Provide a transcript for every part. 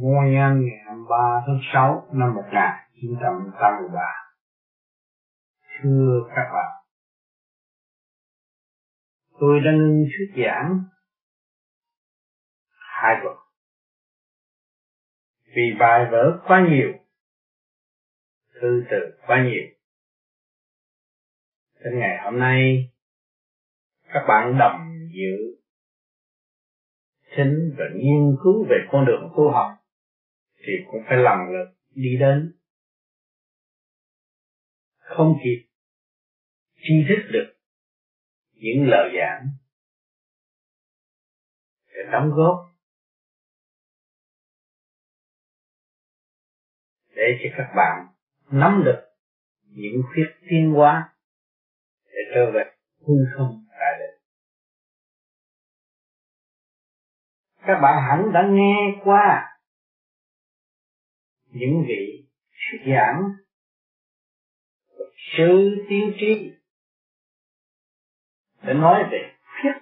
Nguyên ngày 23 tháng 6 năm 1983 Thưa các bạn, Tôi đang ngưng thuyết giảng hai tuần. Vì bài vở quá nhiều, Thư từ quá nhiều. Đến ngày hôm nay, Các bạn đồng dự thính và nghiên cứu về con đường tu học thì cũng phải lần lượt đi đến. Không kịp chi thức được những lời giảng. Để đóng góp. Để cho các bạn nắm được những khuyết tiến hóa. Để trở về hư không đại định các bạn hẳn đã nghe qua những vị thuyết giảng sư tiên tri để nói về khuyết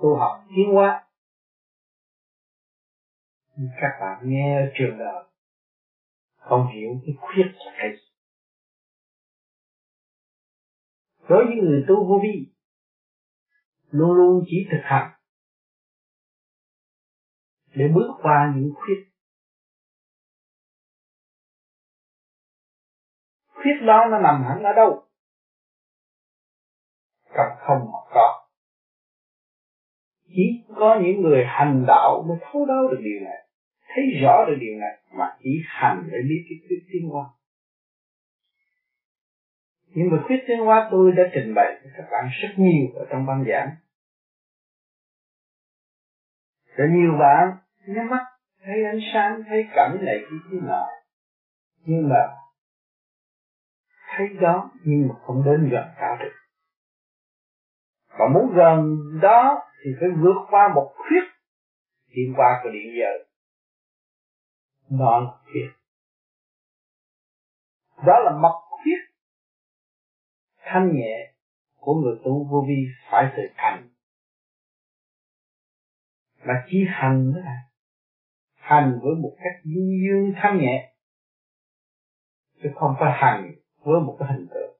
tu học tiến hóa. Các bạn nghe ở trường đời không hiểu cái khuyết là cái gì. Đối với người tu vô vi, luôn luôn chỉ thực hành để bước qua những khuyết khuyết đó nó nằm hẳn ở đâu? Cầm không mà có. Chỉ có những người hành đạo mới thấu đáo được điều này, thấy rõ được điều này, mà chỉ hành để biết cái khuyết tiến hóa. Nhưng mà khuyết tiến hóa tôi đã trình bày cho các bạn rất nhiều ở trong băng giảng. Rất nhiều bạn nhắm mắt, thấy ánh sáng, thấy cảnh này kia kia nọ nhưng mà thấy đó, nhưng mà không đến gần cao được. Mà muốn gần đó thì phải vượt qua một khuyết hiện qua của điện giờ. Non khuyết. Đó là mật khuyết thanh nhẹ của người tu vô vi phải thực hành mà chỉ hành đó là hành với một cách dương dương thanh nhẹ, chứ không phải hành với một cái hình tượng.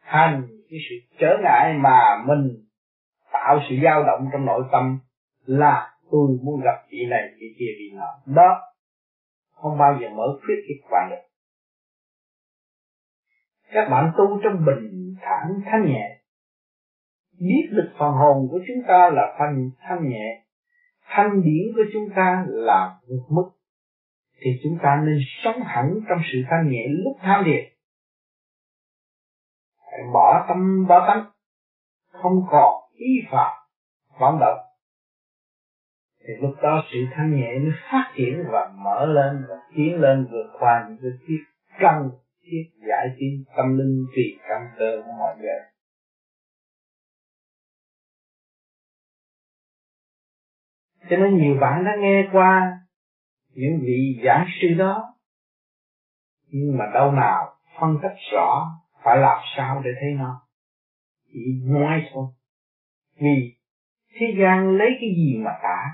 Hành cái sự trở ngại mà mình tạo sự dao động trong nội tâm là tôi muốn gặp chị này chị kia vì nọ. Đó, không bao giờ mở khuyết cái quả được. Các bạn tu trong bình thản thanh nhẹ, biết lực phần hồn của chúng ta là thanh thanh nhẹ, thanh điển của chúng ta là vượt mức, thì chúng ta nên sống hẳn trong sự thanh nhẹ lúc tham phải bỏ tâm bỏ tánh, không còn ý phạm vọng động. Thì lúc đó sự thanh nhẹ nó phát triển và mở lên và tiến lên vượt qua những cái thiết căn thiết giải trí tâm linh tùy căn cơ của mọi người. Cho nên nhiều bạn đã nghe qua những vị giảng sư đó, nhưng mà đâu nào phân tích rõ phải làm sao để thấy nó? Chỉ nói thôi. Vì thế gian lấy cái gì mà tả?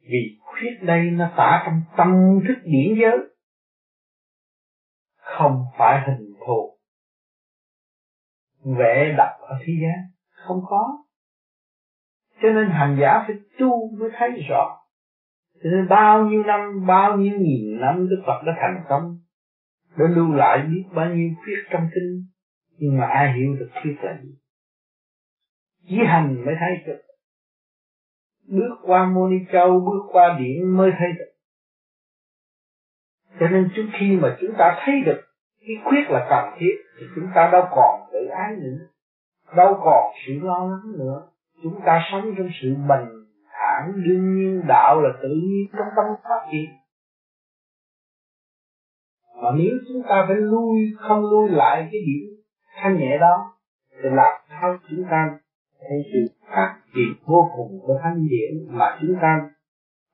Vì khuyết đây nó tả trong tâm thức điển giới. Không phải hình thù. Vẽ đặt ở thế gian không có. Cho nên hành giả phải tu mới thấy rõ. Cho nên bao nhiêu năm, bao nhiêu nghìn năm đức phật đã thành công đã lưu lại biết bao nhiêu khuyết trong kinh, nhưng mà ai hiểu được khuyết là gì? Chỉ hành mới thấy được. Bước qua môn châu, bước qua điện mới thấy được. Cho nên trước khi mà chúng ta thấy được, cái khuyết là cần thiết, thì chúng ta đâu còn tự ái nữa, đâu còn sự lo lắng nữa. Chúng ta sống trong sự bình thản, đương nhiên đạo là tự nhiên trong tâm phát triển mà nếu chúng ta phải lui, không lui lại cái điểm thanh nhẹ đó, thì làm sao chúng ta thấy sự phát triển vô cùng của thanh điển mà chúng ta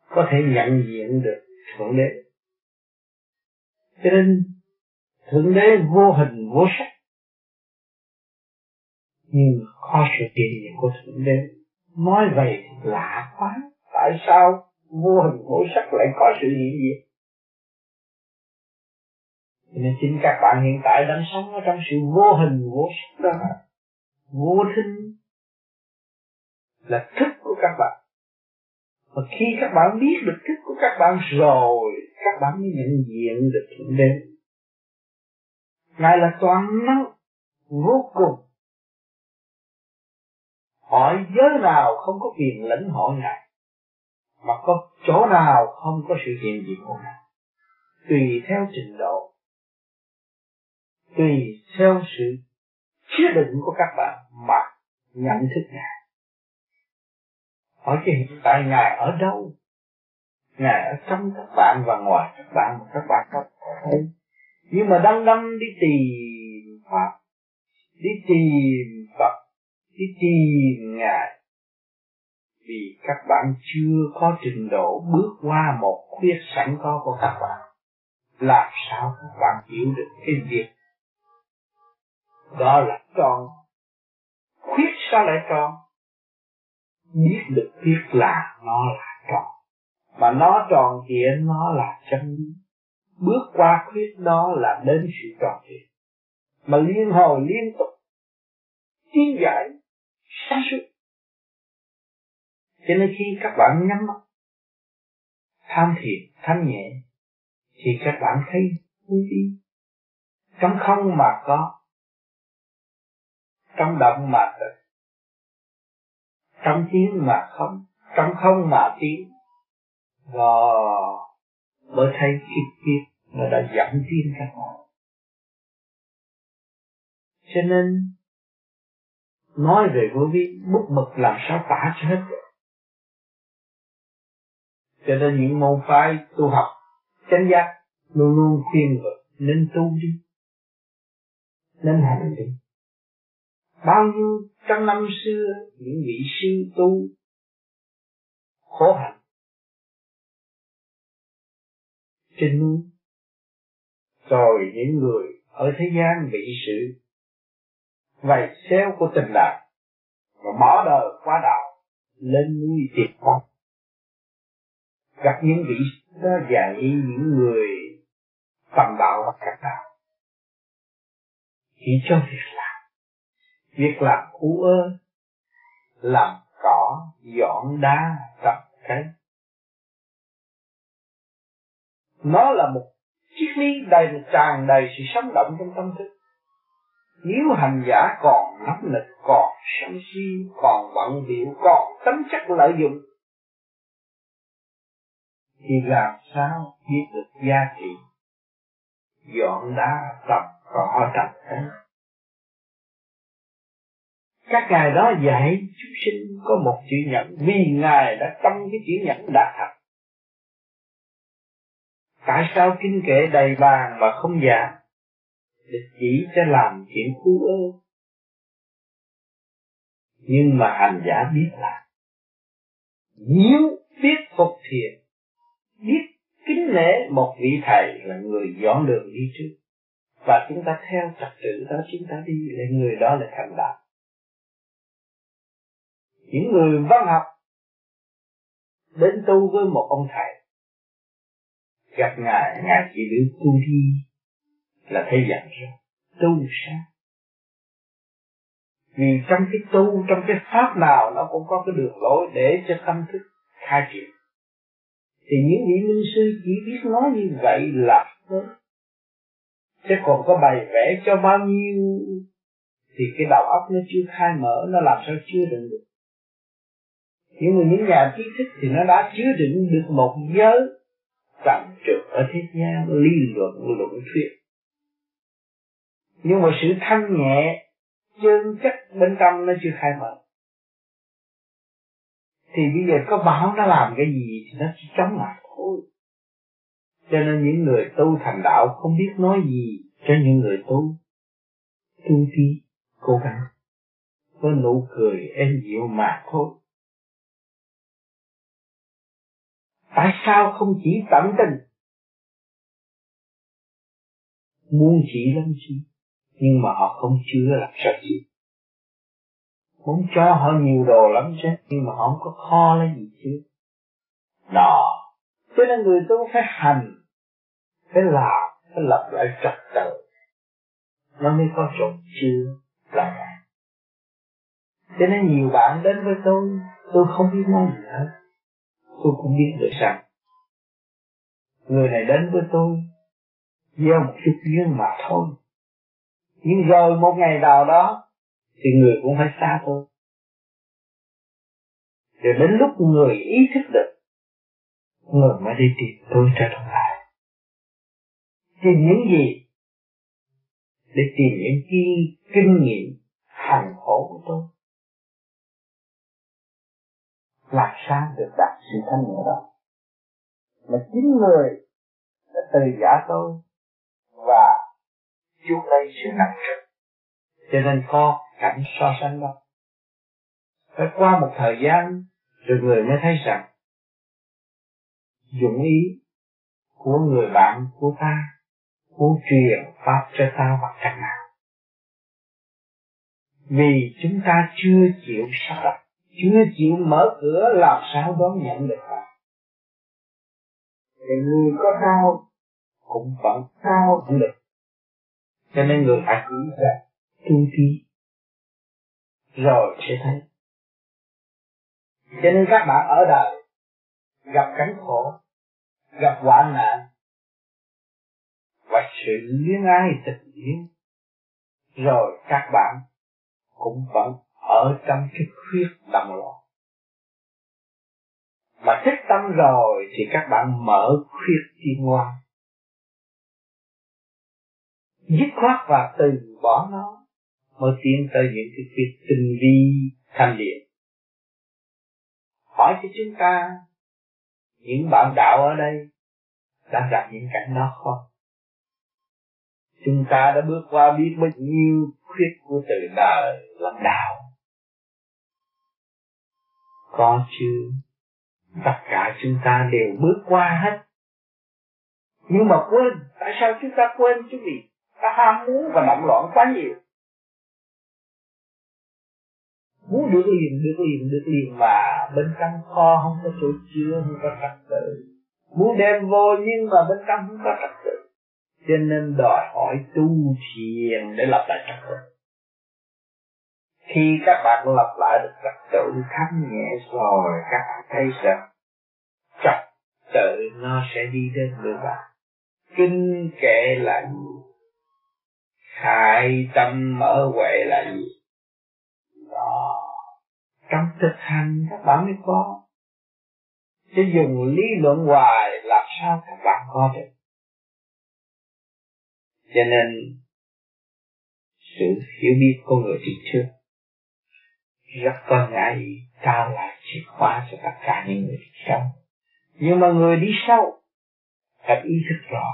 có thể nhận diện được thượng đế? Cho nên, thượng đế vô hình, vô sắc. Nhưng có sự hiện diện của thượng đế? Nói vậy lạ quá. Tại sao vô hình, vô sắc lại có sự hiện diện? Nên chính các bạn hiện tại đang sống ở trong sự vô hình, vô sắc đó. Vô thinh là thức của các bạn. Và khi các bạn biết được thức của các bạn rồi, các bạn mới nhận diện được thượng đế. Ngài là toàn năng, vô cùng. Hỏi giới nào không có quyền lãnh hội ngài, mà có chỗ nào không có sự hiện diện của ngài. Tùy theo trình độ tùy theo sự quyết định của các bạn mà nhận thức ngài. Ở cái hiện tại ngài ở đâu? Ngài ở trong các bạn và ngoài các bạn mà các bạn không thấy nhưng mà đâm đâm đi tìm pháp, đi tìm phật, đi tìm ngài. Vì các bạn chưa có trình độ bước qua một khuyết sẵn có của các bạn, làm sao các bạn hiểu được cái việc đó là tròn khuyết sao lại tròn biết được biết là nó là tròn mà nó tròn kia nó là chân. Bước qua khuyết đó là đến sự tròn trịa, mà liên hồi liên tục tiến giải sáng suốt. Cho nên khi các bạn nhắm mắt tham thiền thanh nhẹ thì các bạn thấy vui. Đi trong không mà có trong động mà tự. Trong tiếng mà không. Trong không mà tiếng. Và mới thấy kiếp kiếp nó đã dẫn tin ra ngoài. Cho nên, nói về vô vi, bút mực làm sao tả cho hết cho nên những môn phái tu học, chánh giác luôn luôn khuyên vợ nên tu đi. Nên hành đi bao nhiêu trăm năm xưa, những vị sư tu khổ hạnh trên núi, rồi những người ở thế gian bị sự vầy xéo của tình đạo và bỏ đời qua đạo lên núi tìm con. Gặp những vị đó dạy những người tầm đạo và các đạo, chỉ cho việc làm việc làm u ơ làm cỏ dọn đá tập cái, nó là một triết lý đầy tràn đầy sự sống động trong tâm thức nếu hành giả còn nắm lực còn sân si còn bận biểu còn tấm chất lợi dụng thì làm sao biết được giá trị dọn đá tập cỏ tập? Các ngài đó dạy chúng sinh có một chữ nhẫn vì ngài đã tâm cái chữ nhẫn đạt thật. Tại sao kinh kệ đầy bàn mà không giả để chỉ cho làm chuyện khu ơ. Nhưng mà hành giả biết là, nếu biết phục thiền, biết kính nể một vị thầy là người dọn đường đi trước, và chúng ta theo trật tự đó, chúng ta đi là người đó là thành đạt những người văn học đến tu với một ông thầy. Gặp ngài ngài chỉ biểu tu đi là thấy dặn rồi tu sao? Vì trong cái tu, trong cái pháp nào nó cũng có cái đường lối để cho tâm thức khai triển. Thì những vị minh sư chỉ biết nói như vậy là thôi chứ còn có bài vẽ cho bao nhiêu thì cái đầu óc nó chưa khai mở, nó làm sao chưa định được nhưng mà những nhà trí thức thì nó đã chứa đựng được một giới tầm trực ở thế gian lý luận luận thuyết. Nhưng mà sự thanh nhẹ, chân chất bên trong nó chưa khai mở. Thì bây giờ có bảo nó làm cái gì thì nó chỉ chống lại thôi. Cho nên những người tu thành đạo không biết nói gì cho những người tu. Tu đi, cố gắng. Có nụ cười êm dịu mà thôi. Tại sao không chỉ tận tình? Muốn chỉ lắm chứ, nhưng mà họ không chứa làm sao chỉ muốn cho họ nhiều đồ lắm chứ, nhưng mà họ không có kho lấy gì chứ. Đó. Cho nên người tu phải hành, phải làm, phải lập lại trật tự. Nó mới có chỗ chưa làm. Lại cho nên nhiều bạn đến với tôi tôi không biết nói gì hết tôi cũng biết được rằng, người này đến với tôi gieo một chút duyên mà thôi. Nhưng rồi một ngày nào đó, thì người cũng phải xa tôi. Rồi đến lúc người ý thức được, người mới đi tìm tôi trở lại tìm những gì? Để tìm những kinh nghiệm làm sáng được đạt sự thanh nhẹ đó. Mà chính người đã từ giả tôi và chuốc lấy sự nặng trịch cho nên có cảnh so sánh đó. Phải qua một thời gian, rồi người mới thấy rằng dụng ý của người bạn của ta, muốn truyền pháp cho ta bằng cách nào vì chúng ta chưa chịu sắp đặt chưa chịu mở cửa làm sao đón nhận được pháp thì người có sao cũng vẫn sao cũng được. Cho nên người hãy cứ ra tu thi rồi sẽ thấy. Cho nên các bạn ở đời gặp cảnh khổ, gặp hoạn nạn và sự luyến ái tình yêu rồi các bạn cũng vẫn ở trong cái khuyết tâm loạn mà thích tâm rồi thì các bạn mở khuyết tiên ngoan dứt khoát và từ bỏ nó, mới tiến tới những cái khuyết tinh vi thanh điện hỏi cho chúng ta, những bạn đạo ở đây đã gặp những cảnh đó không? Chúng ta đã bước qua biết bao nhiêu khuyết của từ đời làm đạo có chưa? Tất cả chúng ta đều bước qua hết. Nhưng mà quên, tại sao chúng ta quên chứ vì ta ham muốn và động loạn quá nhiều. Muốn được liền được liền được liền mà bên trong kho không có chỗ chứa, không có trật tự. Muốn đem vô nhưng mà bên trong không có trật tự. Cho nên đòi hỏi tu thiền để lập lại trật tự khi các bạn lập lại được trật tự thanh nhẹ rồi, các bạn thấy rằng trật tự nó sẽ đi đến với bạn. Kinh kệ là gì? Khai tâm mở huệ là gì? Đó. Trong thực hành, các bạn mới có. Chứ dùng lý luận hoài, làm sao các bạn có được? Cho nên, sự hiểu biết của người đi trước rất có ngại trao lại chìa khóa cho tất cả những người đi sau nhưng mà người đi sau phải ý thức rõ.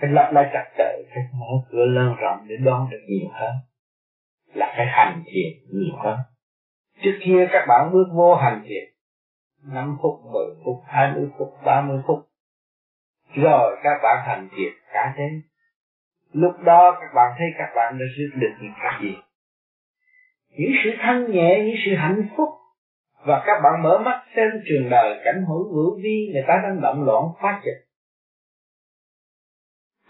Phải lập lại trật tự phải mở cửa lớn rộng để đón được nhiều hơn. Là phải hành thiện nhiều hơn. Trước kia các bạn bước vô hành thiện 5 phút, 10 phút, 20 phút, 30 phút. Rồi các bạn hành thiện cả thế. Lúc đó các bạn thấy các bạn đã rước được những cái gì? Những sự thanh nhẹ, những sự hạnh phúc. Và các bạn mở mắt xem trường đời cảnh hữu hữu vi người ta đang động loạn phá triển.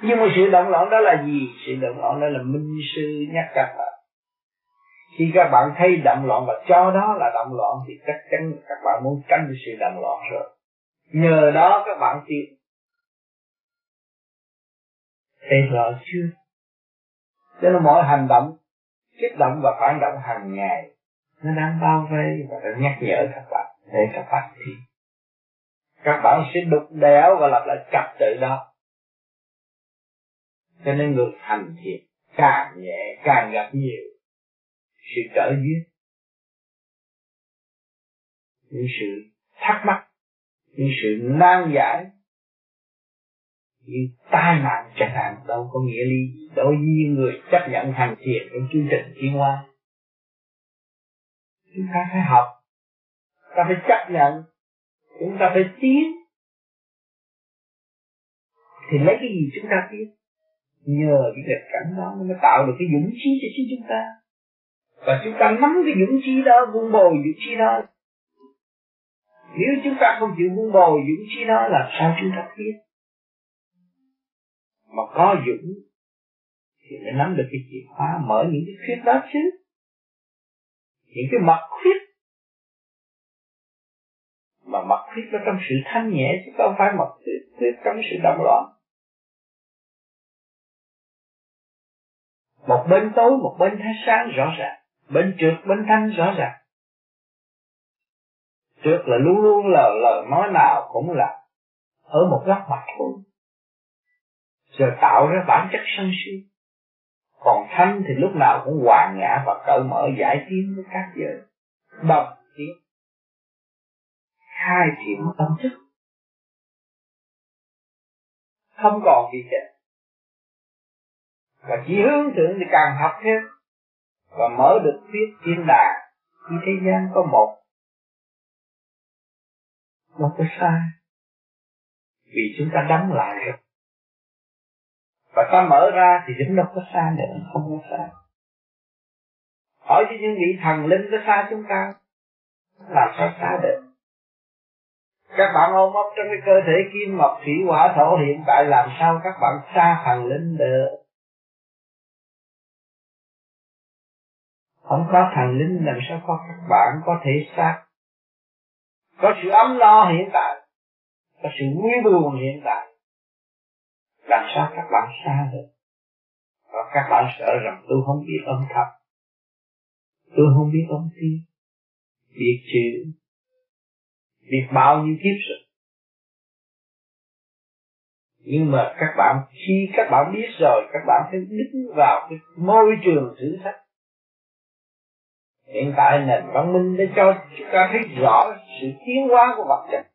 Nhưng mà sự động loạn đó là gì? Sự động loạn đó là minh sư nhắc các bạn khi các bạn thấy động loạn và cho đó là động loạn, thì chắc chắn các bạn muốn tránh sự động loạn rồi. Nhờ đó các bạn tiến thấy rõ chưa? Cho nên mọi hành động kích động và phản động hàng ngày. Nó đang bao vây và đang nhắc nhở các bạn. Để các bạn thi. Các bạn sẽ đục đẽo và lập lại trật tự đó. Cho nên người hành thiện càng nhẹ càng gặp nhiều sự trở duyên những sự thắc mắc, những sự nan giải như tai nạn chẳng hạn, đâu có nghĩa lý đối với người chấp nhận hành thiền trong chương trình tiến hóa chúng ta phải học. Ta phải chấp nhận. Chúng ta phải tiến. Thì lấy cái gì chúng ta tiến nhờ cái nghịch cảnh đó nó mới tạo được cái dũng khí cho chính chúng ta. Và chúng ta nắm cái dũng khí đó, vun bồi dũng khí đó. Nếu chúng ta không chịu vun bồi dũng chí đó là sao chúng ta biết? Mà có dũng thì mới nắm được cái chìa khóa mở những cái khuyết đó chứ. Những cái mặt khuyết. Mà mặt khuyết nó trong sự thanh nhẹ chứ không phải mặt khuyết trong sự động loạn một bên tối, một bên thái sáng rõ ràng. Bên trượt bên thanh rõ ràng. Trượt là luôn luôn là lời nói nào cũng là ở một góc mặt thôi rồi tạo ra bản chất sân si. Còn thanh thì lúc nào cũng hòa ngã và cởi mở giải tiến với các giới. Đồng tiến. Khai triển tâm thức. Không còn gì cả. Và chỉ hướng thượng thì càng học thêm. Và mở được thuyết thiên đàng khi thế gian có một. Một cái sai. Vì chúng ta đóng lại rồi và ta mở ra thì chúng đâu có xa nữa, không có xa. Hỏi với những vị thần linh có xa chúng ta làm sao xa được. Các bạn ôm ấp trong cái cơ thể kim mộc thủy hỏa thổ hiện tại, làm sao các bạn xa thần linh được? Không có thần linh, làm sao có các bạn có thể xa? Có sự ấm no hiện tại, có sự vui buồn hiện tại làm sao các bạn xa được? Và các bạn sợ rằng tôi không biết âm thầm tôi không biết âm tiên biết chữ. Biết bao nhiêu kiếp rồi nhưng mà các bạn, khi các bạn biết rồi, các bạn phải đứng vào cái môi trường thử thách. Hiện tại nền văn minh đã cho chúng ta thấy rõ sự tiến hóa của vật chất.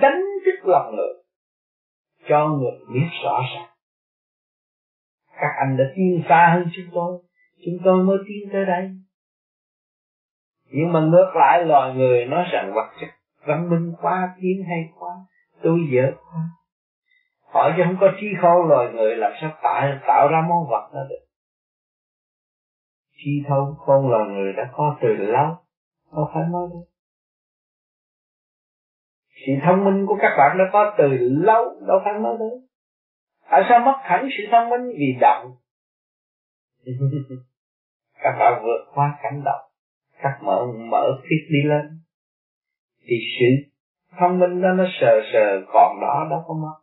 Đánh thức lòng người cho người biết rõ ràng. Các anh đã tiến xa hơn chúng tôi chúng tôi mới tiến tới đây. Nhưng mà ngược lại, loài người nói rằng vật chất văn minh quá tiến hay quá tôi dở quá hỏi chứ không có trí khôn loài người làm sao tạo tạo ra món vật đó được. Trí thấu khôn loài người đã có từ lâu không phải nói đâu? Sự thông minh của các bạn đã có từ lâu, đâu phải mới đấy. tại sao mất hẳn sự thông minh? Vì động. Các bạn vượt qua cảnh động. Các mở mở thiết đi lên. Thì sự thông minh đó nó sờ sờ, còn đó đâu có mất.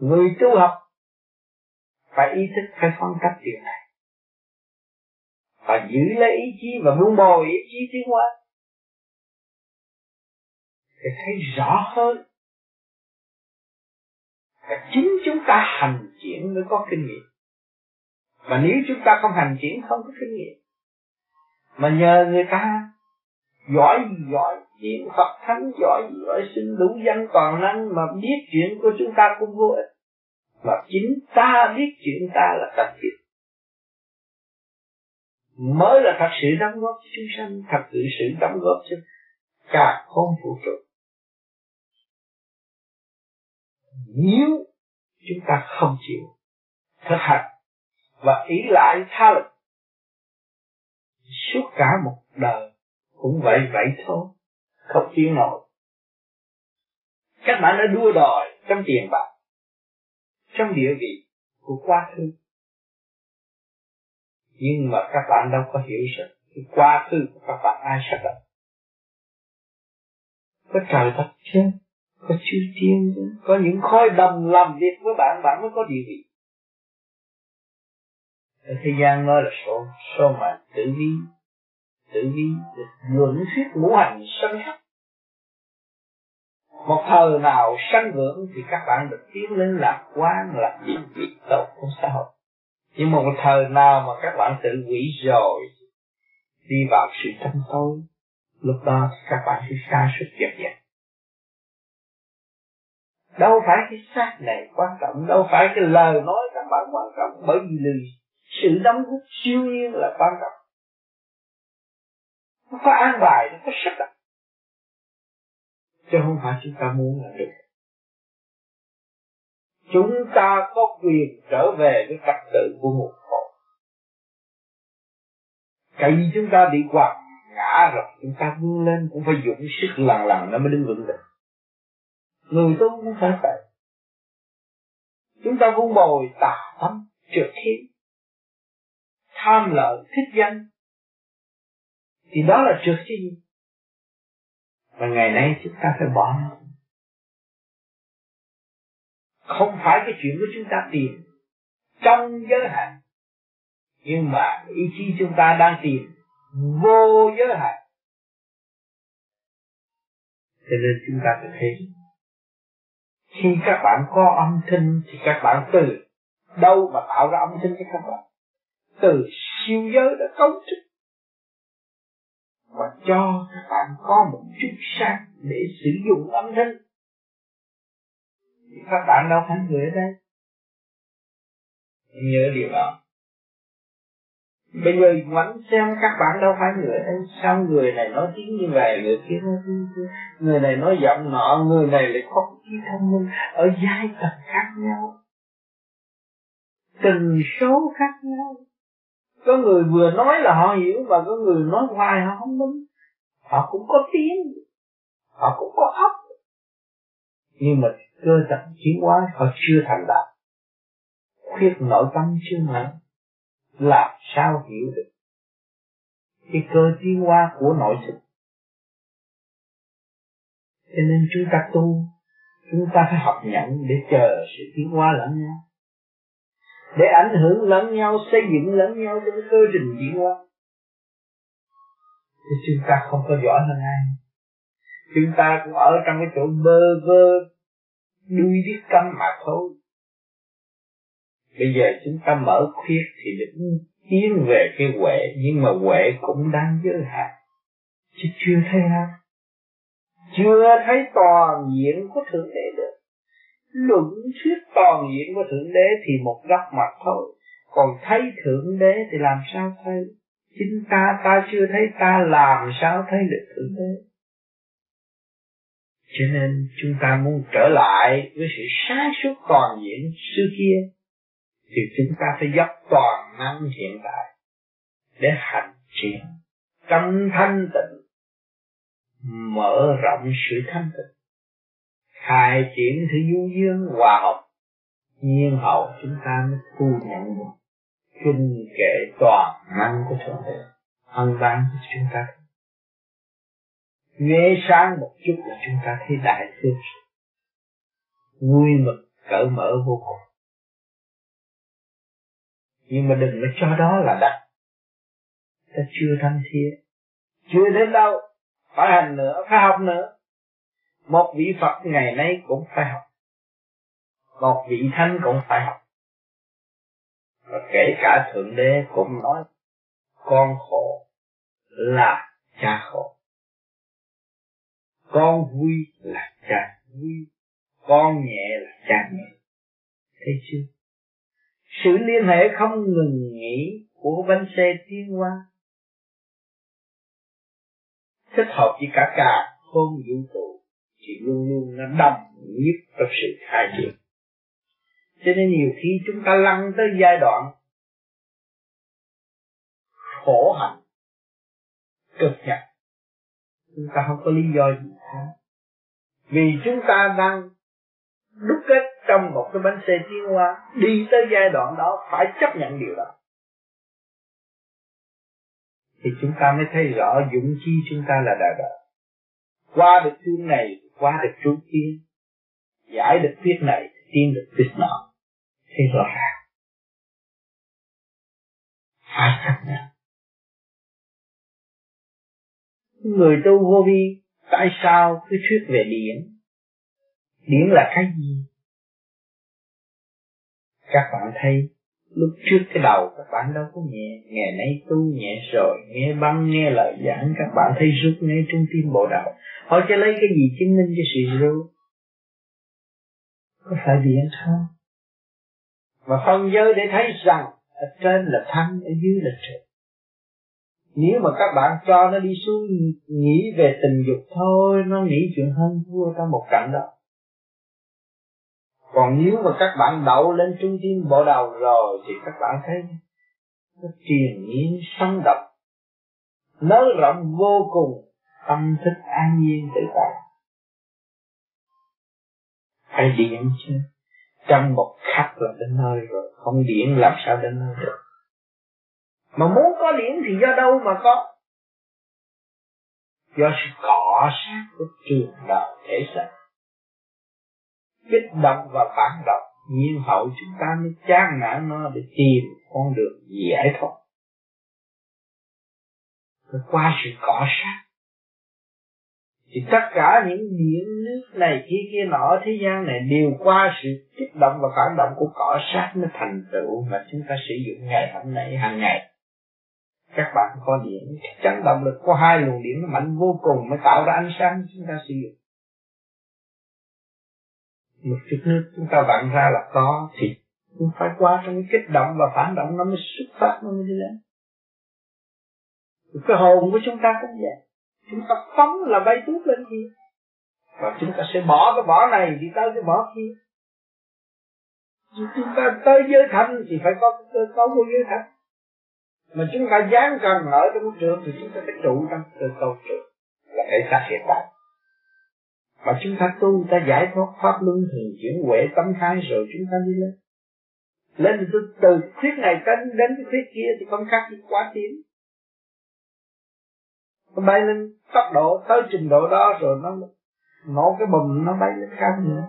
Người tu học phải ý thức, phải phân cách điều này. Và giữ lấy ý chí và buông bồi ý chí tiến hóa để thấy rõ hơn. Và chính chúng ta hành triển mới có kinh nghiệm. Và nếu chúng ta không hành triển không có kinh nghiệm. Mà nhờ người ta giỏi gì giỏi chuyện Phật, thánh giỏi gì giỏi xin đủ danh toàn năng, mà biết chuyện của chúng ta cũng vô ích. Mà chính ta biết chuyện ta là cần thiết mới là thật sự đóng góp cho chúng sanh, thật sự sự đóng góp cho cả không vũ trụ nếu chúng ta không chịu thực hành và ý lại tha lực, suốt cả một đời cũng vậy vậy thôi, không chịu nổi. Các bạn đã đua đòi trong tiền bạc, trong địa vị của quá khứ. Nhưng mà các bạn đâu có hiểu rằng cái quá khứ của các bạn ai sắp đặt có trời đất chứ có chư thiên có những khối đồng làm việc với bạn bạn mới có địa vị. Ở thế gian nói là số số mà tự vi tự vi luận thuyết ngũ hành sanh khắc. Một thời nào sanh vượng thì các bạn được tiến lên lạc quan là những việc tốt của xã hội. Nhưng mà một thời nào mà các bạn tự quỷ rồi, đi vào sự tâm tối lúc đó các bạn sẽ xa suốt dần dần đâu phải cái xác này quan trọng, đâu phải cái lời nói các bạn quan trọng. Bởi vì lời sự đóng góp siêu nhiên là quan trọng. Nó có an bài, nó có sức ạ chứ không phải chúng ta muốn là được. Chúng ta có quyền trở về với trật tự của một cội cây chúng ta bị quạt ngã rồi, chúng ta vươn lên cũng phải dụng sức lần lần nó mới đứng vững được người tu cũng phải vậy. Chúng ta vun bồi tà tâm trượt khí tham lợi thích danh. Thì đó là trượt chứ gì và ngày nay chúng ta phải bỏ nó. Không phải cái chuyện của chúng ta tìm trong giới hạn. Nhưng mà ý chí chúng ta đang tìm vô giới hạn. Cho nên chúng ta phải thấy khi các bạn có âm thanh thì các bạn từ đâu mà tạo ra âm thanh cho các bạn? Từ siêu giới đã cấu trúc. Và cho các bạn có một chút sáng để sử dụng âm thanh. Thì các bạn đâu phải người ở đây. Nhớ điều đó bây giờ ngoảnh xem các bạn đâu phải người em sao người này nói tiếng như vậy, người kia nói tiếng kia người này nói giọng nọ, người này lại có trí thông minh. Ở giai tầng khác nhau. Từng số khác nhau. Có người vừa nói là họ hiểu và có người nói hoài họ không đúng. Họ cũng có tiếng. Họ cũng có óc. Nhưng mà cơ tập chuyển hóa, họ chưa thành đạt. Khuyết nội tâm chưa mạnh làm sao hiểu được cái cơ tiến hóa của nội thức cho nên chúng ta tu, chúng ta phải học nhận để chờ sự tiến hóa lẫn nhau. Để ảnh hưởng lẫn nhau, xây dựng lẫn nhau trong cơ trình tiến hóa. Thì chúng ta không có giỏi hơn ai. Chúng ta cũng ở trong cái chỗ bơ vơ, đuôi đi câm mà thôi bây giờ chúng ta mở khuyết thì được tiến về cái huệ, nhưng mà huệ cũng đang giới hạn. Chứ chưa thấy ha chưa thấy toàn diện của thượng đế được. Luận thuyết toàn diện của thượng đế thì một góc mặt thôi. Còn thấy thượng đế thì làm sao thấy? Chính ta ta chưa thấy, ta làm sao thấy được thượng đế? Cho nên chúng ta muốn trở lại với sự sáng suốt toàn diện xưa kia thì chúng ta phải dốc toàn năng hiện tại để hành triển tâm thanh tịnh, mở rộng sự thanh tịnh. Khai triển thứ du dương hòa hợp, nhiên hậu chúng ta mới thu nhận được kinh kệ toàn năng của thượng đế, ân ban của chúng ta. Nghe sáng một chút là chúng ta thấy đại phước vui mực cởi mở vô cùng nhưng mà đừng có cho đó là đặt ta chưa thanh thiện chưa đến đâu phải hành nữa, phải học nữa. Một vị Phật ngày nay cũng phải học. Một vị Thánh cũng phải học. Và kể cả Thượng Đế cũng nói, con khổ là cha khổ. Con vui là cha vui. Con nhẹ là cha nhẹ. Thấy chưa? Sự liên hệ không ngừng nghỉ của bánh xe tiến hóa. Thích hợp với cả cả không vũ trụ, thì luôn luôn nó đồng nhất trong sự khai triển. Cho nên nhiều khi chúng ta lăn tới giai đoạn khổ hạnh, cực nhọc chúng ta không có lý do gì khác. Vì chúng ta đang đúc kết trong một cái bánh xe tiến hóa, đi tới giai đoạn đó phải chấp nhận điều đó. Thì chúng ta mới thấy rõ dũng chi chúng ta là đời đời qua được chương này, qua được chú kia, giải được thuyết này tin được thuyết nọ. Thấy rõ ràng. Phải chấp nhận. Người tu vô vi, tại sao cứ thuyết về điển? Điển là cái gì? Các bạn thấy, lúc trước cái đầu các bạn đâu có nhẹ, ngày nay tu nhẹ rồi, nghe băng, nghe lời giảng, các bạn thấy rút ngay trung tim bộ đầu. Họ cho lấy cái gì chứng minh cho sự rút có phải điện không? Và phân giới để thấy rằng ở trên là thanh ở dưới là trượt. Nếu mà các bạn cho nó đi xuống, nghĩ về tình dục thôi, nó nghĩ chuyện hơn thua trong một cảnh đó còn nếu mà các bạn đậu lên trung tâm bộ đầu rồi, thì các bạn thấy nó triền miên sống động, nới rộng vô cùng tâm thức an nhiên tự tại. Phải điện chứ trong một khắc là đến nơi rồi, không điện làm sao đến nơi được. Mà muốn có điện thì do đâu mà có? Do sự cọ sát của trường đạo thể xác kích động và phản động. Nhiên hậu chúng ta mới chán nản nó để tìm con đường giải thoát phải qua sự cọ sát. Thì tất cả những điện nước này, kia kia nọ, thế gian này đều qua sự kích động và phản động của cọ sát mới thành tựu mà chúng ta sử dụng ngày hôm nay, hàng ngày. Các bạn có điện chấn động lực có hai luồng điện nó mạnh vô cùng mới tạo ra ánh sáng chúng ta sử dụng một chút nước chúng ta vặn ra là có, thì cũng phải qua trong cái kích động và phản động nó mới xuất phát, nó mới đi lên. Cái hồn của chúng ta cũng vậy. Chúng ta phóng là bay tuốt lên kia. Và chúng ta sẽ bỏ cái vỏ này đi tới cái vỏ kia. Chúng ta tới giới thanh thì phải có cơ cấu của giới thanh mà chúng ta dán cần ở trong trường thì chúng ta phải trụ trong cơ cấu trường là thể xác hiện tại mà chúng ta tu ta giải thoát pháp luân thường chuyển huệ tâm khai rồi chúng ta đi lên. Lên từ, từ khuyết này đến đến cái khuyết kia thì không khác gì quá tiến. Nó bay lên tốc độ tới trình độ đó rồi nó nổ cái bùm nó bay lên cao nữa.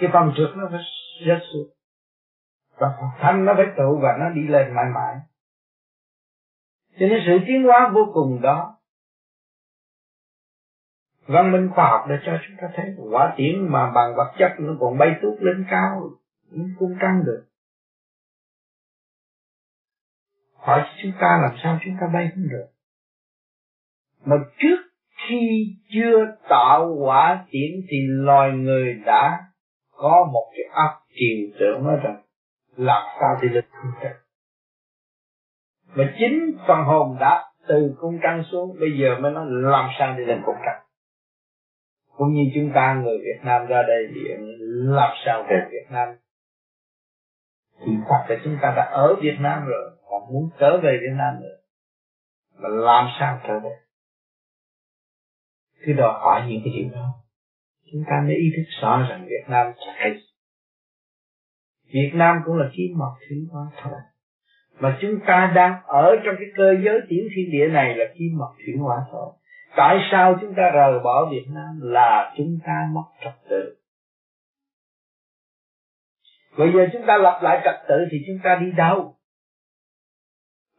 Cái phần trước nó phải rớt xuống. Và thanh nó phải tụ và nó đi lên mãi mãi. Cho nên sự tiến hóa vô cùng đó văn minh khoa học để cho chúng ta thấy quả tiến mà bằng vật chất nó còn bay tuốt lên cao cũng cung trăng được. Hỏi chúng ta làm sao chúng ta bay không được? Mà trước khi chưa tạo quả tiễn thì loài người đã có một cái óc triều tưởng nói rằng làm sao thì lực không được mà chính phần hồn đã từ cung trăng xuống, bây giờ mới nói làm sao đi lên cung trăng cũng như chúng ta, người Việt Nam ra đây thì làm sao về Việt Nam. Thì hoặc là chúng ta đã ở Việt Nam rồi, còn muốn trở về Việt Nam nữa. Mà làm sao trở về? Cứ đòi hỏi những cái chuyện đó. Chúng ta mới ý thức rõ rằng Việt Nam chạy Việt Nam cũng là kim mộc thứ hóa thôi mà chúng ta đang ở trong cái cơ giới tiểu thiên địa này là kim mộc thủy hỏa thôi tại sao chúng ta rời bỏ Việt Nam là chúng ta mất trật tự? Bây giờ chúng ta lập lại trật tự thì chúng ta đi đâu?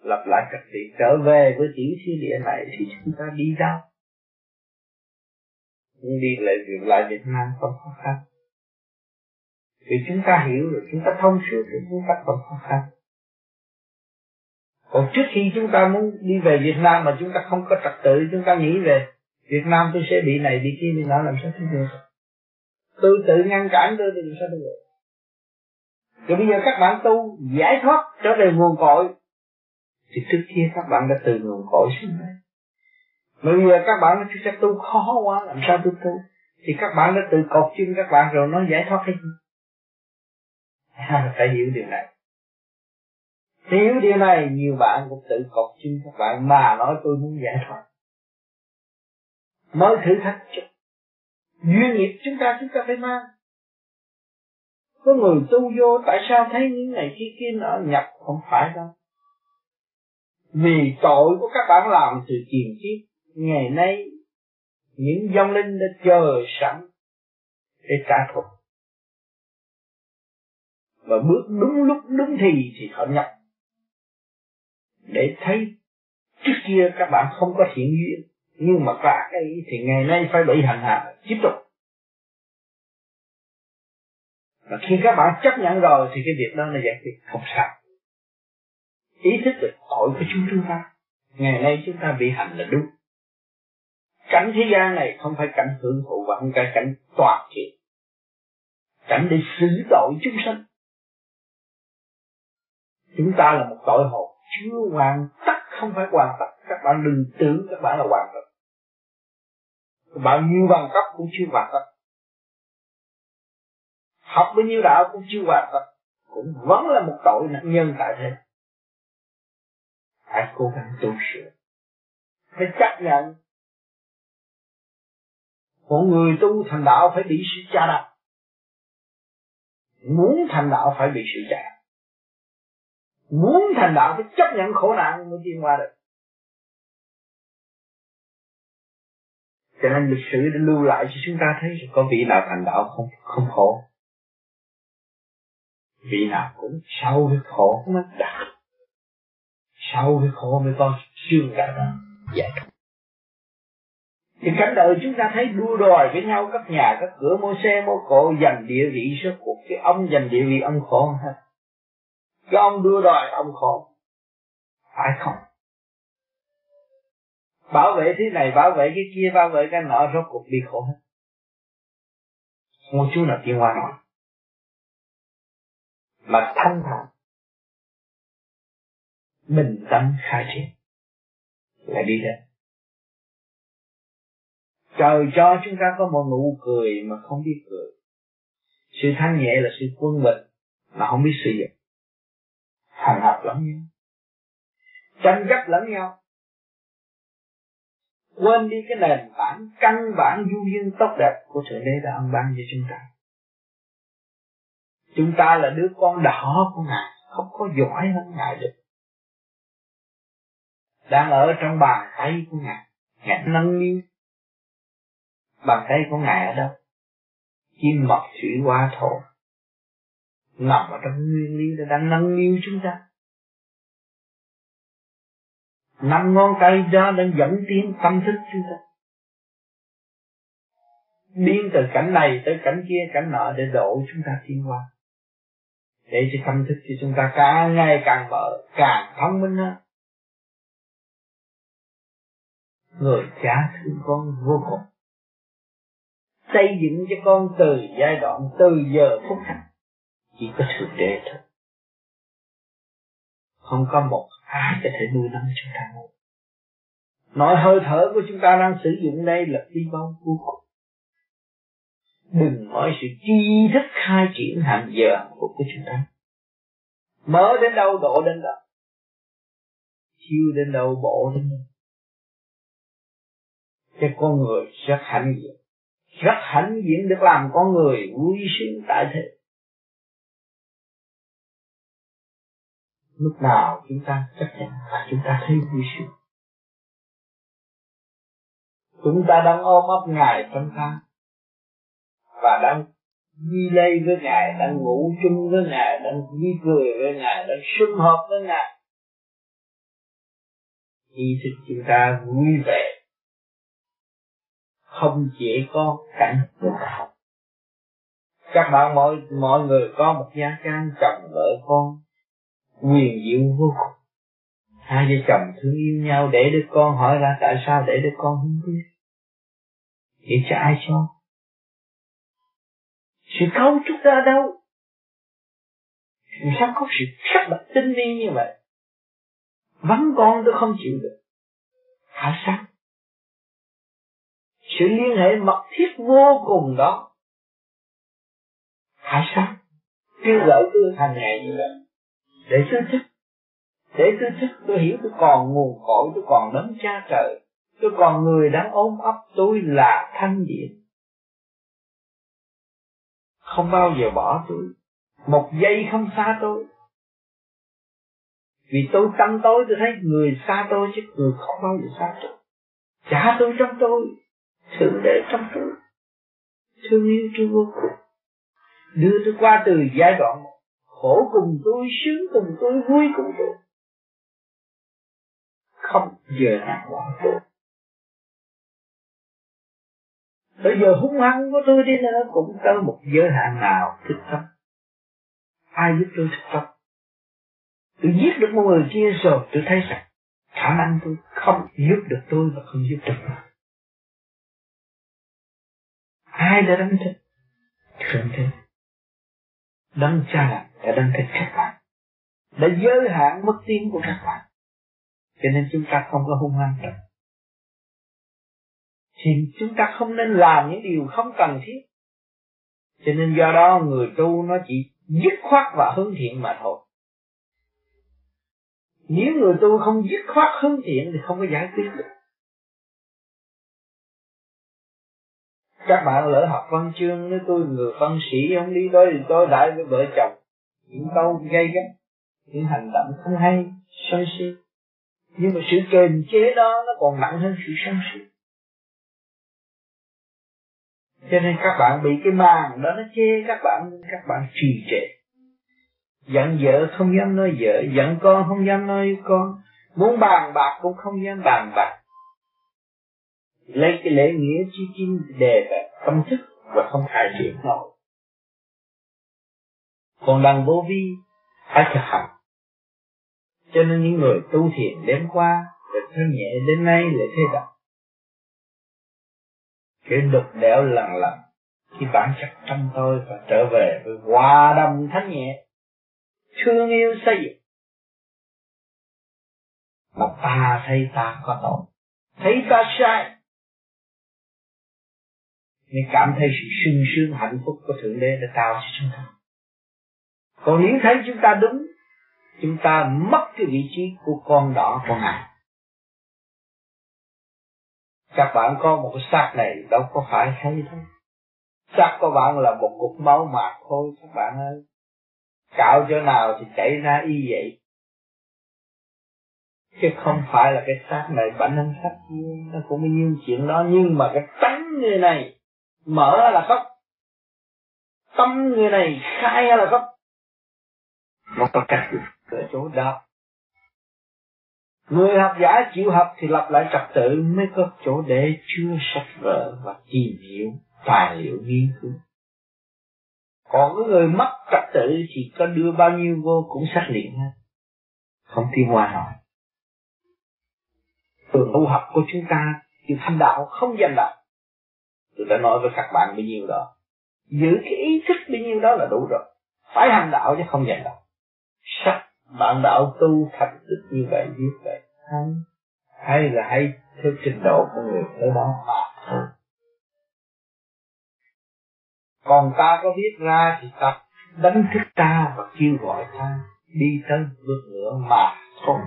Lập lại trật tự, trở về với tiểu thiên địa này thì chúng ta đi đâu? Nhưng đi lại, việc lại Việt Nam không khó khăn. Vì chúng ta hiểu rồi, chúng ta thông suốt rồi chúng ta không khó khăn còn trước khi chúng ta muốn đi về Việt Nam mà chúng ta không có trật tự, chúng ta nghĩ về Việt Nam tôi sẽ bị này, bị kia, bị nọ, làm sao tôi được? Tôi tự ngăn cản tôi thì làm sao tôi được? Rồi bây giờ các bạn tu giải thoát trở về nguồn cội, thì trước kia các bạn đã từ nguồn cội xuống đây. Mà bây giờ các bạn nói chắc tu khó quá, làm sao tôi tu? Thì các bạn đã tự cột chân các bạn rồi, nó giải thoát hay không phải hiểu điều này hiểu điều này, nhiều bạn cũng tự cọc chân các bạn, mà nói tôi muốn giải thoát mới thử thách chút duyên nghiệp chúng ta chúng ta phải mang. Có người tu vô, tại sao thấy những ngày kia kia nọ nhập? Không phải đâu. Vì tội của các bạn làm từ tiền kiếp, ngày nay những dòng linh đã chờ sẵn để trả thù. Và bước đúng lúc, đúng thì thì họ nhập để thấy trước kia các bạn không có thiện duyên, nhưng mà cả cái thì ngày nay phải bị hành hạ, tiếp tục. Và khi các bạn chấp nhận rồi thì cái việc đó là giải quyết không sao. Ý thức được tội của chúng ta, ngày nay chúng ta bị hành là đúng. Cảnh thế gian này không phải cảnh hưởng thụ và không phải cảnh toàn thiện cảnh để xử tội chúng sanh. Chúng ta là một tội hồn chưa hoàn tất, không phải hoàn tất. Các bạn đừng tưởng các bạn là hoàn tất. Bao nhiêu bằng cấp cũng chưa hoàn tất. Học bao nhiêu đạo cũng chưa hoàn tất. Cũng vẫn là một tội nạn nhân tại thế. Hãy cố gắng tu sửa. Phải chấp nhận. Một người tu thành đạo phải bị sự cha đặt muốn thành đạo phải bị sự cha muốn thành đạo phải chấp nhận khổ nạn mới tiến qua được. Cho nên lịch sử đã lưu lại cho chúng ta thấy có vị nào thành đạo không không khổ. Vị nào cũng sau cái khổ mới đạt. Sau cái khổ mới có siêu cả đó giải thoát thì cảnh đời chúng ta thấy đua đòi với nhau, các nhà, các cửa mua xe mua cộ giành địa vị số cuộc. Cái ông giành địa vị ông khổ. hết cái ông đua đòi ông khổ. Phải không? Bảo vệ thế này bảo vệ cái kia bảo vệ cái nọ rốt cuộc bị khổ hết. Một chú nào tiên hoa nói mà thanh thản. Bình tâm khai triển. Là đi đến. Trời cho chúng ta có một nụ cười mà không biết cười. Sự thanh nhẹ là sự quân bình mà không biết sử dụng hàng học lẫn nhau, tranh chấp lẫn nhau. Quên đi cái nền bản căn bản du duyên tốt đẹp của thượng đế đã ân ban cho chúng ta. Chúng ta là đứa con đỏ của ngài, không có giỏi hơn ngài được. Đang ở trong bàn tay của ngài ngài nâng niu. Bàn tay của ngài ở đâu? Chim mọc thủy hoa thổ nằm ở trong nguyên lý nó đang nâng niu chúng ta. Năm ngón tay đó đang dẫn tiến tâm thức chúng ta. Biến từ cảnh này tới cảnh kia, cảnh nọ để độ chúng ta tiến qua để cho tâm thức của chúng ta càng ngày càng mở, càng thông minh hơn. Người cha thương con vô cùng. Xây dựng cho con từ giai đoạn, từ giờ phút này chỉ có thượng đế thôi không có một ai có thể nuôi nấng chúng ta nữa. nói hơi thở của chúng ta đang sử dụng đây là phi bao vô cùng. Đừng nói sự chi thức khai triển hàng giờ hàng của chúng ta. Mở đến đâu độ đến đâu chiêu đến đâu bộ đến đâu. Cho con người rất hạnh diện. Rất hạnh diện được làm con người vui sướng tại thế. Lúc nào chúng ta chắc chắn là chúng ta thấy vui sướng. Chúng ta đang ôm ấp ngài trong ta. Và đang đi lây với ngài, đang ngủ chung với ngài, đang vui cười với ngài, đang sum họp với ngài. Ý thức chúng ta vui vẻ. Không chỉ có cảnh của các bạn, mọi mọi người có một gia can chồng vợ con quyền diệu vô cùng. Hai vợ chồng thương yêu nhau để đứa con hỏi ra tại sao để đứa con không biết? Thì cho ai cho? Sự cấu trúc ra đâu? Sao có sự sắc đặt tinh vi như vậy? Vắng con tôi không chịu được. Hả sao? Sự liên hệ mật thiết vô cùng đó. Hả sao? Kêu gọi tôi thành ngày như vậy để tôi thức để tôi thức tôi hiểu tôi còn nguồn cội tôi còn đấng cha trời. Tôi còn người đang ôm ấp tôi là thanh diện, không bao giờ bỏ tôi. Một giây không xa tôi. Vì tôi tâm tối tôi thấy người xa tôi chứ người không bao giờ xa tôi. Trả tôi trong tôi thượng đế trong tôi. Thương yêu tôi vô cùng. Đưa tôi qua từ giai đoạn khổ cùng tôi, sướng cùng tôi, vui cùng tôi không giờ nào bỏ tôi Bây giờ hung hăng của tôi đi nữa cũng tới một giới hạn nào thích tâm. Ai giúp tôi thích tâm? Tôi giết được một người kia rồi, tôi thấy rằng khả năng tôi không giúp được tôi và không giúp được tôi. Ai đã đánh thức? Thượng thế. Đấng cha là đã đấng thức các bạn. Đã giới hạn mức tiến của các bạn. Cho nên chúng ta không có hung hăng được thì chúng ta không nên làm những điều không cần thiết cho nên do đó người tu nó chỉ dứt khoát và hướng thiện mà thôi nếu người tu không dứt khoát hướng thiện thì không có giải quyết được các bạn lỡ học văn chương nếu tôi người văn sĩ không đi tới thì tôi đại với vợ chồng. Những câu gây gắt, những hành động không hay sân si nhưng mà sự kềm chế đó nó còn nặng hơn sự sân si. Cho nên các bạn bị cái màn đó nó chê các bạn các bạn trì trệ. Giận vợ không dám nói vợ, giận con không dám nói con. Muốn bàn bạc cũng không dám bàn bạc lấy cái lễ nghĩa chi chinh đề về tâm thức và không khai triển nổi còn đằng vô vi phải thực hành. Cho nên những người tu thiền đêm qua được thân nhẹ đến nay lại thế đậm. Cái đục đẽo lần lần khi bản chất trong tôi và trở về với hòa đồng thanh nhẹ, thương yêu xây dựng. Mà ta thấy ta có tội, thấy ta sai nên cảm thấy sự sung sướng, hạnh phúc của thượng đế đã tạo cho chúng ta. Còn nếu thấy chúng ta đúng, chúng ta mất cái vị trí của con đỏ của ngài. Các bạn có một cái xác này, đâu có phải hay đâu. Xác của bạn là một cục máu mạc thôi, các bạn ơi. Cạo chỗ nào thì chảy ra y vậy. Chứ không phải là cái xác này bản thân xác nó cũng như nhiêu chuyện đó. Nhưng mà cái tánh người này mở là khóc. Tâm người này khai là khóc. Cách ở chỗ đó. Người học giả chịu học thì lập lại trật tự mới có chỗ để chưa sách vở và tìm hiểu tài liệu nghiên cứu. Còn cái người mất trật tự thì có đưa bao nhiêu vô cũng xác liền hết. Không tiến hoa nổi từ tu học của chúng ta thì thành đạo không giành đạo tôi đã nói với các bạn bao nhiêu đó giữ cái ý thức bao nhiêu đó là đủ rồi. Phải hành đạo chứ không dành đạo. Sắc bạn đạo tu thành tích như vậy biết vậy, hay hay là hay theo trình độ của người tới đó mà thôi. Còn ta có biết ra thì ta đánh thức ta và kêu gọi ta đi tới bước nữa mà thôi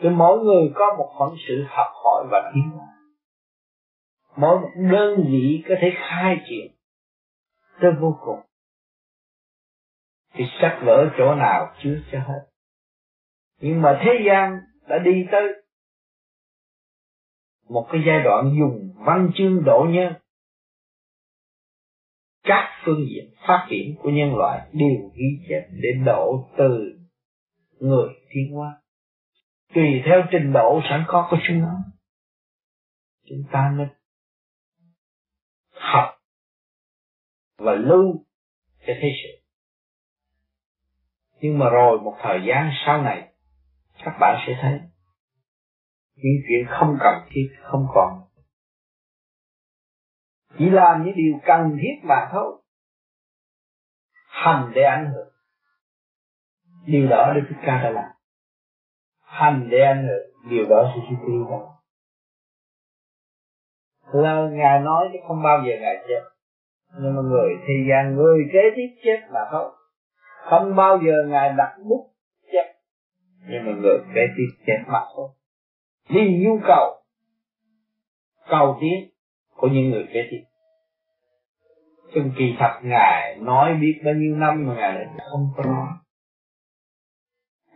Thì mỗi người có một phận sự học hỏi và tiến hóa mỗi một đơn vị có thể khai triển tới vô cùng. Thì sắc vỡ chỗ nào chưa cho hết. Nhưng mà thế gian đã đi tới một cái giai đoạn dùng văn chương độ nhân các phương diện phát triển của nhân loại đều ghi chép để độ từ người thiên hóa. Tùy theo trình độ sẵn có của chúng nó, chúng ta nên học và lưu cho thấy sự. Nhưng mà rồi một thời gian sau này, các bạn sẽ thấy những chuyện không cần thiết, không còn. Chỉ làm những điều cần thiết mà thôi. Hành để ảnh hưởng. Điều đó Đức Thích Ca đã làm. Hành để ảnh hưởng, điều đó sẽ suy ra là ngài nói chứ không bao giờ ngài chết. Nhưng mà người thì gian người kế tiếp chết là thôi không bao giờ ngài đặt bút chết. Nhưng mà người kế tiếp chết mà thôi. Vì nhu cầu cầu tiến của những người kế tiếp. Trong kỳ thật Ngài nói biết bao nhiêu năm mà Ngài lại không có nói.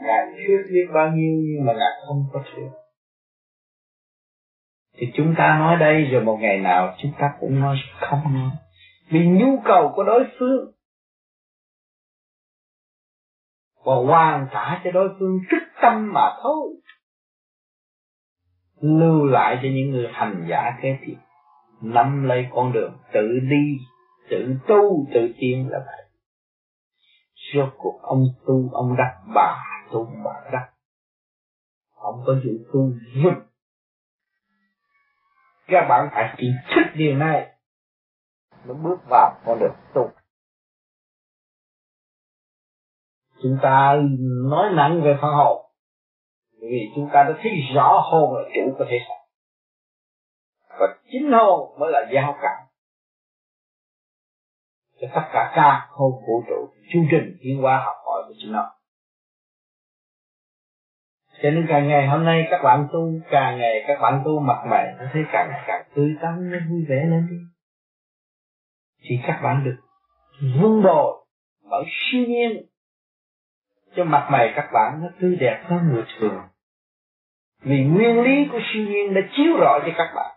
Ngài thuyết biết bao nhiêu nhưng mà Ngài không có thuyết thì chúng ta nói đây rồi một ngày nào chúng ta cũng nói không nói. Vì nhu cầu của đối phương. Và hoàn trả cho đối phương trước tâm mà thôi. Lưu lại cho những người hành giả kế tiếp nắm lấy con đường tự đi, tự tu, tự tiến là vậy. Rốt cuộc ông tu, ông đắc bà, tu bà đắc. Ông có chịu tu giúp các bạn phải chỉ thích điều này. Mới bước vào con đường tu. Chúng ta nói nặng về phần hồn vì chúng ta đã thấy rõ hồn là chủ của thể xác và chính hồn mới là giao cảm. Cho tất cả các hồn vũ trụ chương trình tiến hóa học hỏi của chúng nó cho nên càng ngày hôm nay các bạn tu, càng ngày các bạn tu mặt mày nó thấy càng càng tươi tắn, nó vui vẻ lên. Đi thì các bạn được vun bồi bởi siêu nhiên. Cho mặt mày các bạn, nó tươi đẹp hơn người thường. Vì nguyên lý của siêu nhiên đã chiếu rõ cho các bạn.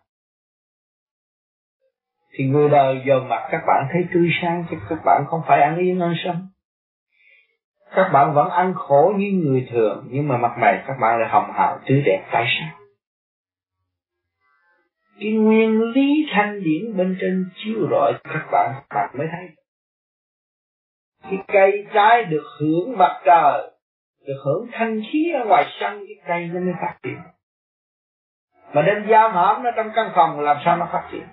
Thì người đời giờ mặt các bạn thấy tươi sáng chứ các bạn không phải ăn yên ăn sống các bạn vẫn ăn khổ như người thường, nhưng mà mặt mày các bạn lại hồng hào, tươi đẹp tại sao cái nguyên lý thanh điển bên trên chiếu rọi, các bạn các bạn mới thấy. Cái cây trái được hưởng mặt trời, được hưởng thanh khí ở ngoài sân, cái cây nó mới phát triển. Mà đem giam hãm nó trong căn phòng, làm sao nó phát triển?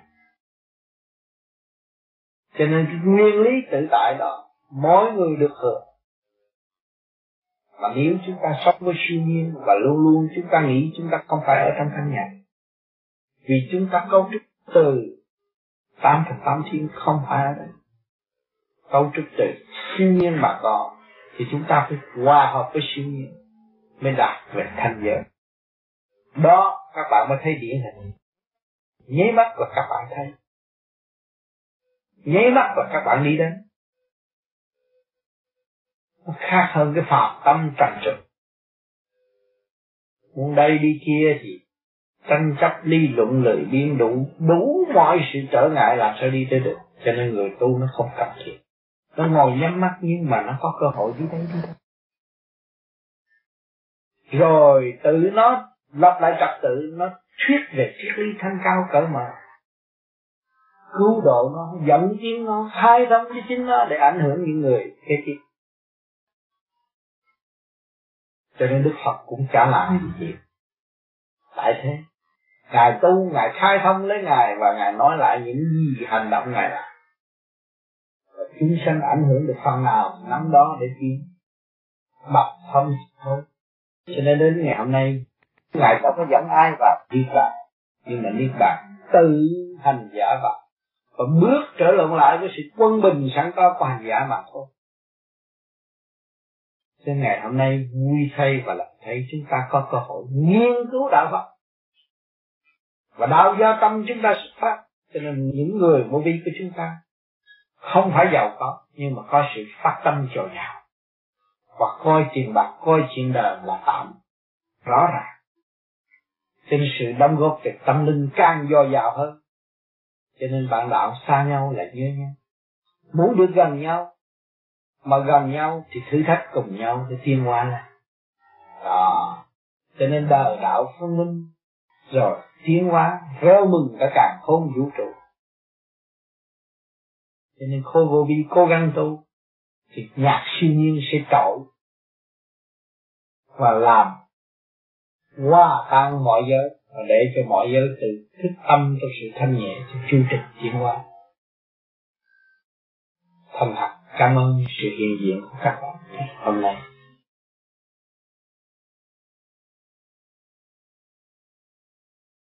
Cho nên cái nguyên lý tự tại đó, mỗi người được hưởng mà nếu chúng ta sống với siêu nhiên và luôn luôn chúng ta nghĩ chúng ta không phải ở trong căn nhà, vì chúng ta cấu trúc từ tám thập tám thiên không phải ở đây. Cấu trúc từ siêu nhiên mà có, thì chúng ta phải hòa hợp với siêu nhiên mới đạt về thanh giới. Đó, các bạn mới thấy điển hình. Nháy mắt là các bạn thấy. Nháy mắt là các bạn đi đến nó khác hơn cái phạm tâm trần trực muốn đây đi kia thì tranh chấp ly luận, lời biên đủ đủ mọi sự trở ngại làm sao đi tới được. Cho nên người tu nó không cần thiết nó ngồi nhắm mắt nhưng mà nó có cơ hội đi đây đi đây. Rồi tự nó lập lại trật tự, nó thuyết về triết lý thanh cao cỡ mà cứu độ nó, dẫn tiếng nó, khai tâm với chính nó để ảnh hưởng những người. Kế tiếp cho nên đức phật cũng trả lại gì tại thế, ngài tu, ngài khai thông lấy ngài và ngài nói lại những gì hành động ngài làm. Chúng sanh ảnh hưởng được phần nào nắm đó để tiến bậc thông thôi. Cho nên đến ngày hôm nay, ngài không có dẫn ai vào đi bàn. Nhưng mà niết bàn tự hành giả vào. Và bước trở lộn lại với sự quân bình sẵn có của hành giả mà thôi cho ngày hôm nay vui thay và làm thấy chúng ta có cơ hội nghiên cứu đạo Phật. Và đạo do tâm chúng ta xuất phát, cho nên những người vô vi của chúng ta không phải giàu có, nhưng mà có sự phát tâm dồi dào và coi tiền bạc, coi chuyện đời là tạm, rõ ràng. Trên nên sự đóng góp về tâm linh càng dồi dào hơn, cho nên bạn đạo xa nhau là nhớ nhau, muốn được gần nhau mà gần nhau thì thử thách cùng nhau để tiến hóa này, đó. Cho nên đời đạo phân minh rồi tiến hóa reo mừng cả càng khôn vũ trụ. Cho nên khô vô vi cố gắng tu thì nhạc siêu nhiên sẽ trội và làm hòa tan mọi giới và để cho mọi giới tự thức tâm trong sự thanh nhẹ cho chương trình tiến hóa. Thành thật cảm ơn sự hiện diện của các bạn. Hôm nay.